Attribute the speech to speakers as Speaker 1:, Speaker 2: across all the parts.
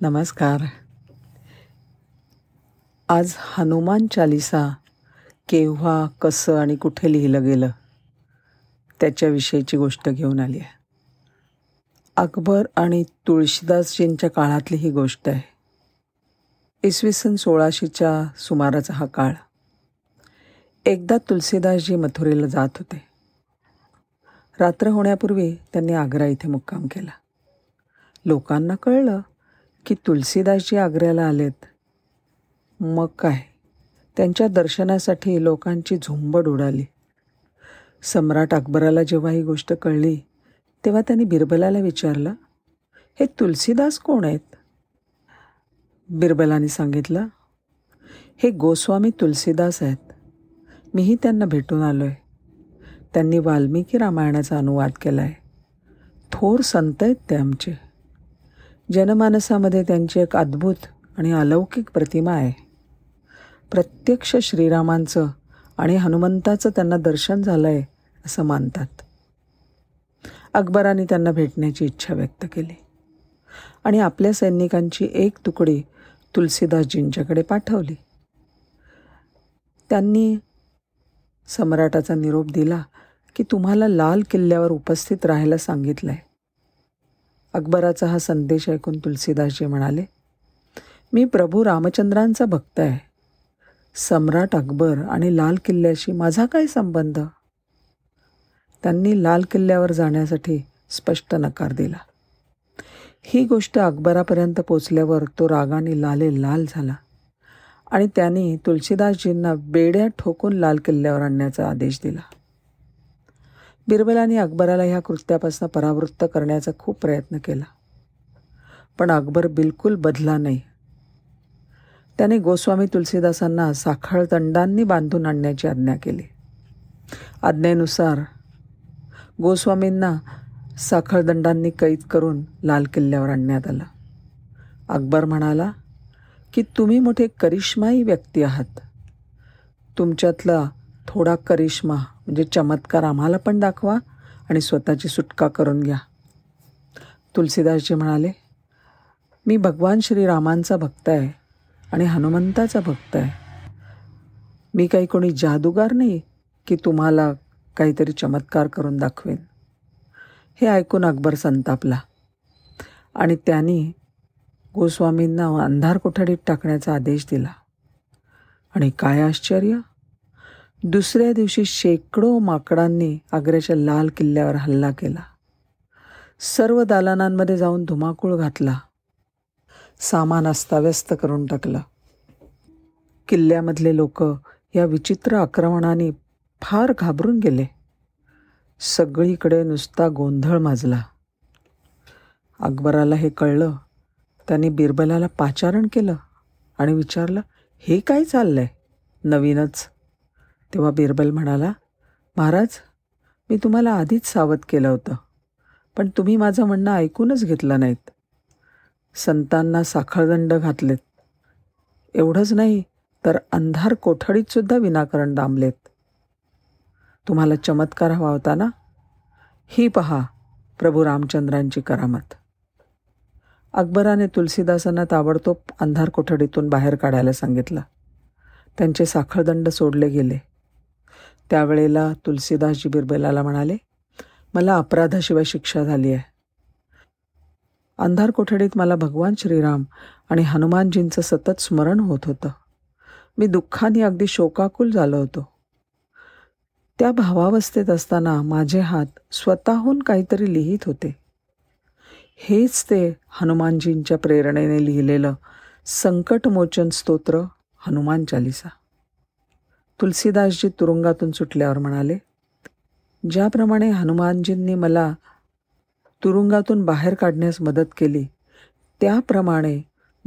Speaker 1: नमस्कार. आज हनुमान चालिसा केव्हा कसं आणि कुठे लिहिलं गेलं त्याच्याविषयीची गोष्ट घेऊन आली आहे. अकबर आणि तुळशीदासजींच्या काळातली ही गोष्ट आहे. इसवी सन सोळाशेच्या सुमाराचा हा काळ. एकदा तुलसीदासजी मथुरेला जात होते. रात्र होण्यापूर्वी त्यांनी आग्रा इथे मुक्काम केला. लोकांना कळलं की तुलसीदासजी आग्र्याला आलेत. मग काय? त्यांच्या दर्शनासाठी लोकांची झुंबड उडाली. सम्राट अकबराला जेव्हा ही गोष्ट कळली तेव्हा त्यांनी बिरबलाला विचारलं हे तुलसीदास कोण आहेत? बिरबलाने सांगितलं हे गोस्वामी तुलसीदास आहेत. मीही त्यांना भेटून आलो आहे त्यांनी वाल्मिकी रामायणाचा अनुवाद केला आहे थोर संत आहेत ते आमचे. जनमानसामध्ये त्यांची एक अद्भुत आणि अलौकिक प्रतिमा आहे. प्रत्यक्ष श्रीरामांचं आणि हनुमंताचं त्यांना दर्शन झालं आहे असं मानतात. अकबराने त्यांना भेटण्याची इच्छा व्यक्त केली. आणि आपल्या सैनिकांची एक तुकडी तुलसीदासजींच्याकडे पाठवली. त्यांनी सम्राटाचा निरोप दिला की तुम्हाला लाल किल्ल्यावर उपस्थित राहायला सांगितलं आहे अकबराचा हा संदेश ऐकून तुलसीदासजी म्हणाले मी प्रभू रामचंद्रांचा भक्त आहे. सम्राट अकबर आणि लाल किल्ल्याशी माझा काय संबंध त्यांनी लाल किल्ल्यावर जाण्यासाठी स्पष्ट नकार दिला. ही गोष्ट अकबरापर्यंत पोचल्यावर तो रागाने लाले लाल झाला आणि त्यांनी तुलसीदासजींना बेड्या ठोकून लाल किल्ल्यावर आणण्याचा आदेश दिला. बिरबलाने अकबराला ह्या कृत्यापासून परावृत्त करण्याचा खूप प्रयत्न केला. पण अकबर बिलकुल बदला नाही. त्याने गोस्वामी तुलसीदासांना साखळ दंडांनी बांधून आणण्याची आज्ञा केली. आज्ञेनुसार गोस्वामींना साखळदंडांनी कैद करून लाल किल्ल्यावर आणण्यात आलं. अकबर म्हणाला की तुम्ही मोठे करिश्माई व्यक्ती आहात. तुमच्यातला थोडा करिश्मा म्हणजे चमत्कार आम्हाला पण दाखवा आणि स्वतःची सुटका करून घ्या. तुलसीदासजी म्हणाले मी भगवान श्रीरामांचा भक्त आहे आणि हनुमंताचा भक्त आहे. मी काही कोणी जादूगार नाही की तुम्हाला काहीतरी चमत्कार करून दाखवेन. हे ऐकून अकबर संतापला. आणि त्यांनी गोस्वामींना अंधार कोठडीत टाकण्याचा आदेश दिला. आणि काय आश्चर्य! दुसऱ्या दिवशी शेकडो माकडांनी आग्र्याच्या लाल किल्ल्यावर हल्ला केला. सर्व दालनांमध्ये जाऊन धुमाकूळ घातला. सामान अस्ताव्यस्त करून टाकलं. किल्ल्यामधले लोक या विचित्र आक्रमणाने फार घाबरून गेले. सगळीकडे नुसता गोंधळ माजला. अकबराला हे कळलं. त्यांनी बिरबलाला पाचारण केलं आणि विचारलं हे काय चाललंय? नवीनच तेव्हा बिरबल म्हणाला महाराज मी तुम्हाला आधीच सावध केलं होतं पण तुम्ही माझं म्हणणं ऐकूनच घेतलं नाहीत. संतांना साखळदंड घातलेत. एवढंच नाही तर अंधार कोठडीतसुद्धा विनाकारण दामलेत. तुम्हाला चमत्कार हवा होता ना? ही पहा प्रभू रामचंद्रांची करामत. अकबराने तुलसीदासांना ताबडतोब अंधार कोठडीतून बाहेर काढायला सांगितलं. त्यांचे साखळदंड सोडले गेले. त्यावेळेला तुलसीदासजी बिरबलाला म्हणाले मला अपराधाशिवाय शिक्षा झाली आहे. अंधार कोठडीत मला भगवान श्रीराम आणि हनुमानजींचं सतत स्मरण होत होतं. मी दुःखाने अगदी शोकाकुल झालो होतो. त्या भावावस्थेत असताना माझे हात स्वतःहून काहीतरी लिहित होते. हेच ते हनुमानजींच्या प्रेरणेने लिहिलेलं संकटमोचन स्तोत्र हनुमान चालिसा. तुलसीदासजी तुरुंगातून सुटल्यावर म्हणाले ज्याप्रमाणे हनुमानजींनी मला तुरुंगातून बाहेर काढण्यास मदत केली त्याप्रमाणे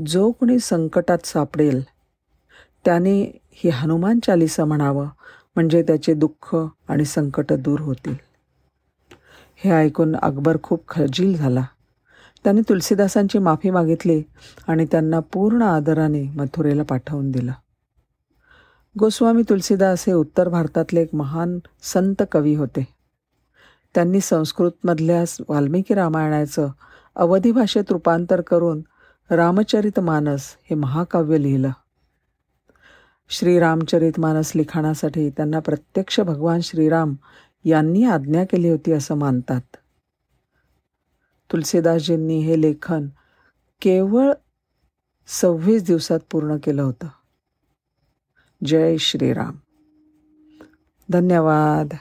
Speaker 1: जो कोणी संकटात सापडेल त्याने ही हनुमान चालिसा म्हणावं म्हणजे त्याचे दुःख आणि संकट दूर होतील. हे ऐकून अकबर खूप खजील झाला. त्याने तुलसीदासांची माफी मागितली आणि त्यांना पूर्ण आदराने मथुरेला पाठवून दिलं. गोस्वामी तुलसीदास हे उत्तर भारतातले एक महान संत कवी होते. त्यांनी संस्कृतमधल्या वाल्मिकी रामायणाचं अवधी भाषेत रूपांतर करून रामचरित मानस हे महाकाव्य लिहिलं. श्रीरामचरित मानस लिखाणासाठी त्यांना प्रत्यक्ष भगवान श्रीराम यांनी आज्ञा केली होती असं मानतात. तुलसीदासजींनी हे लेखन केवळ सव्वीस दिवसात पूर्ण केलं होतं. जय श्रीराम. धन्यवाद.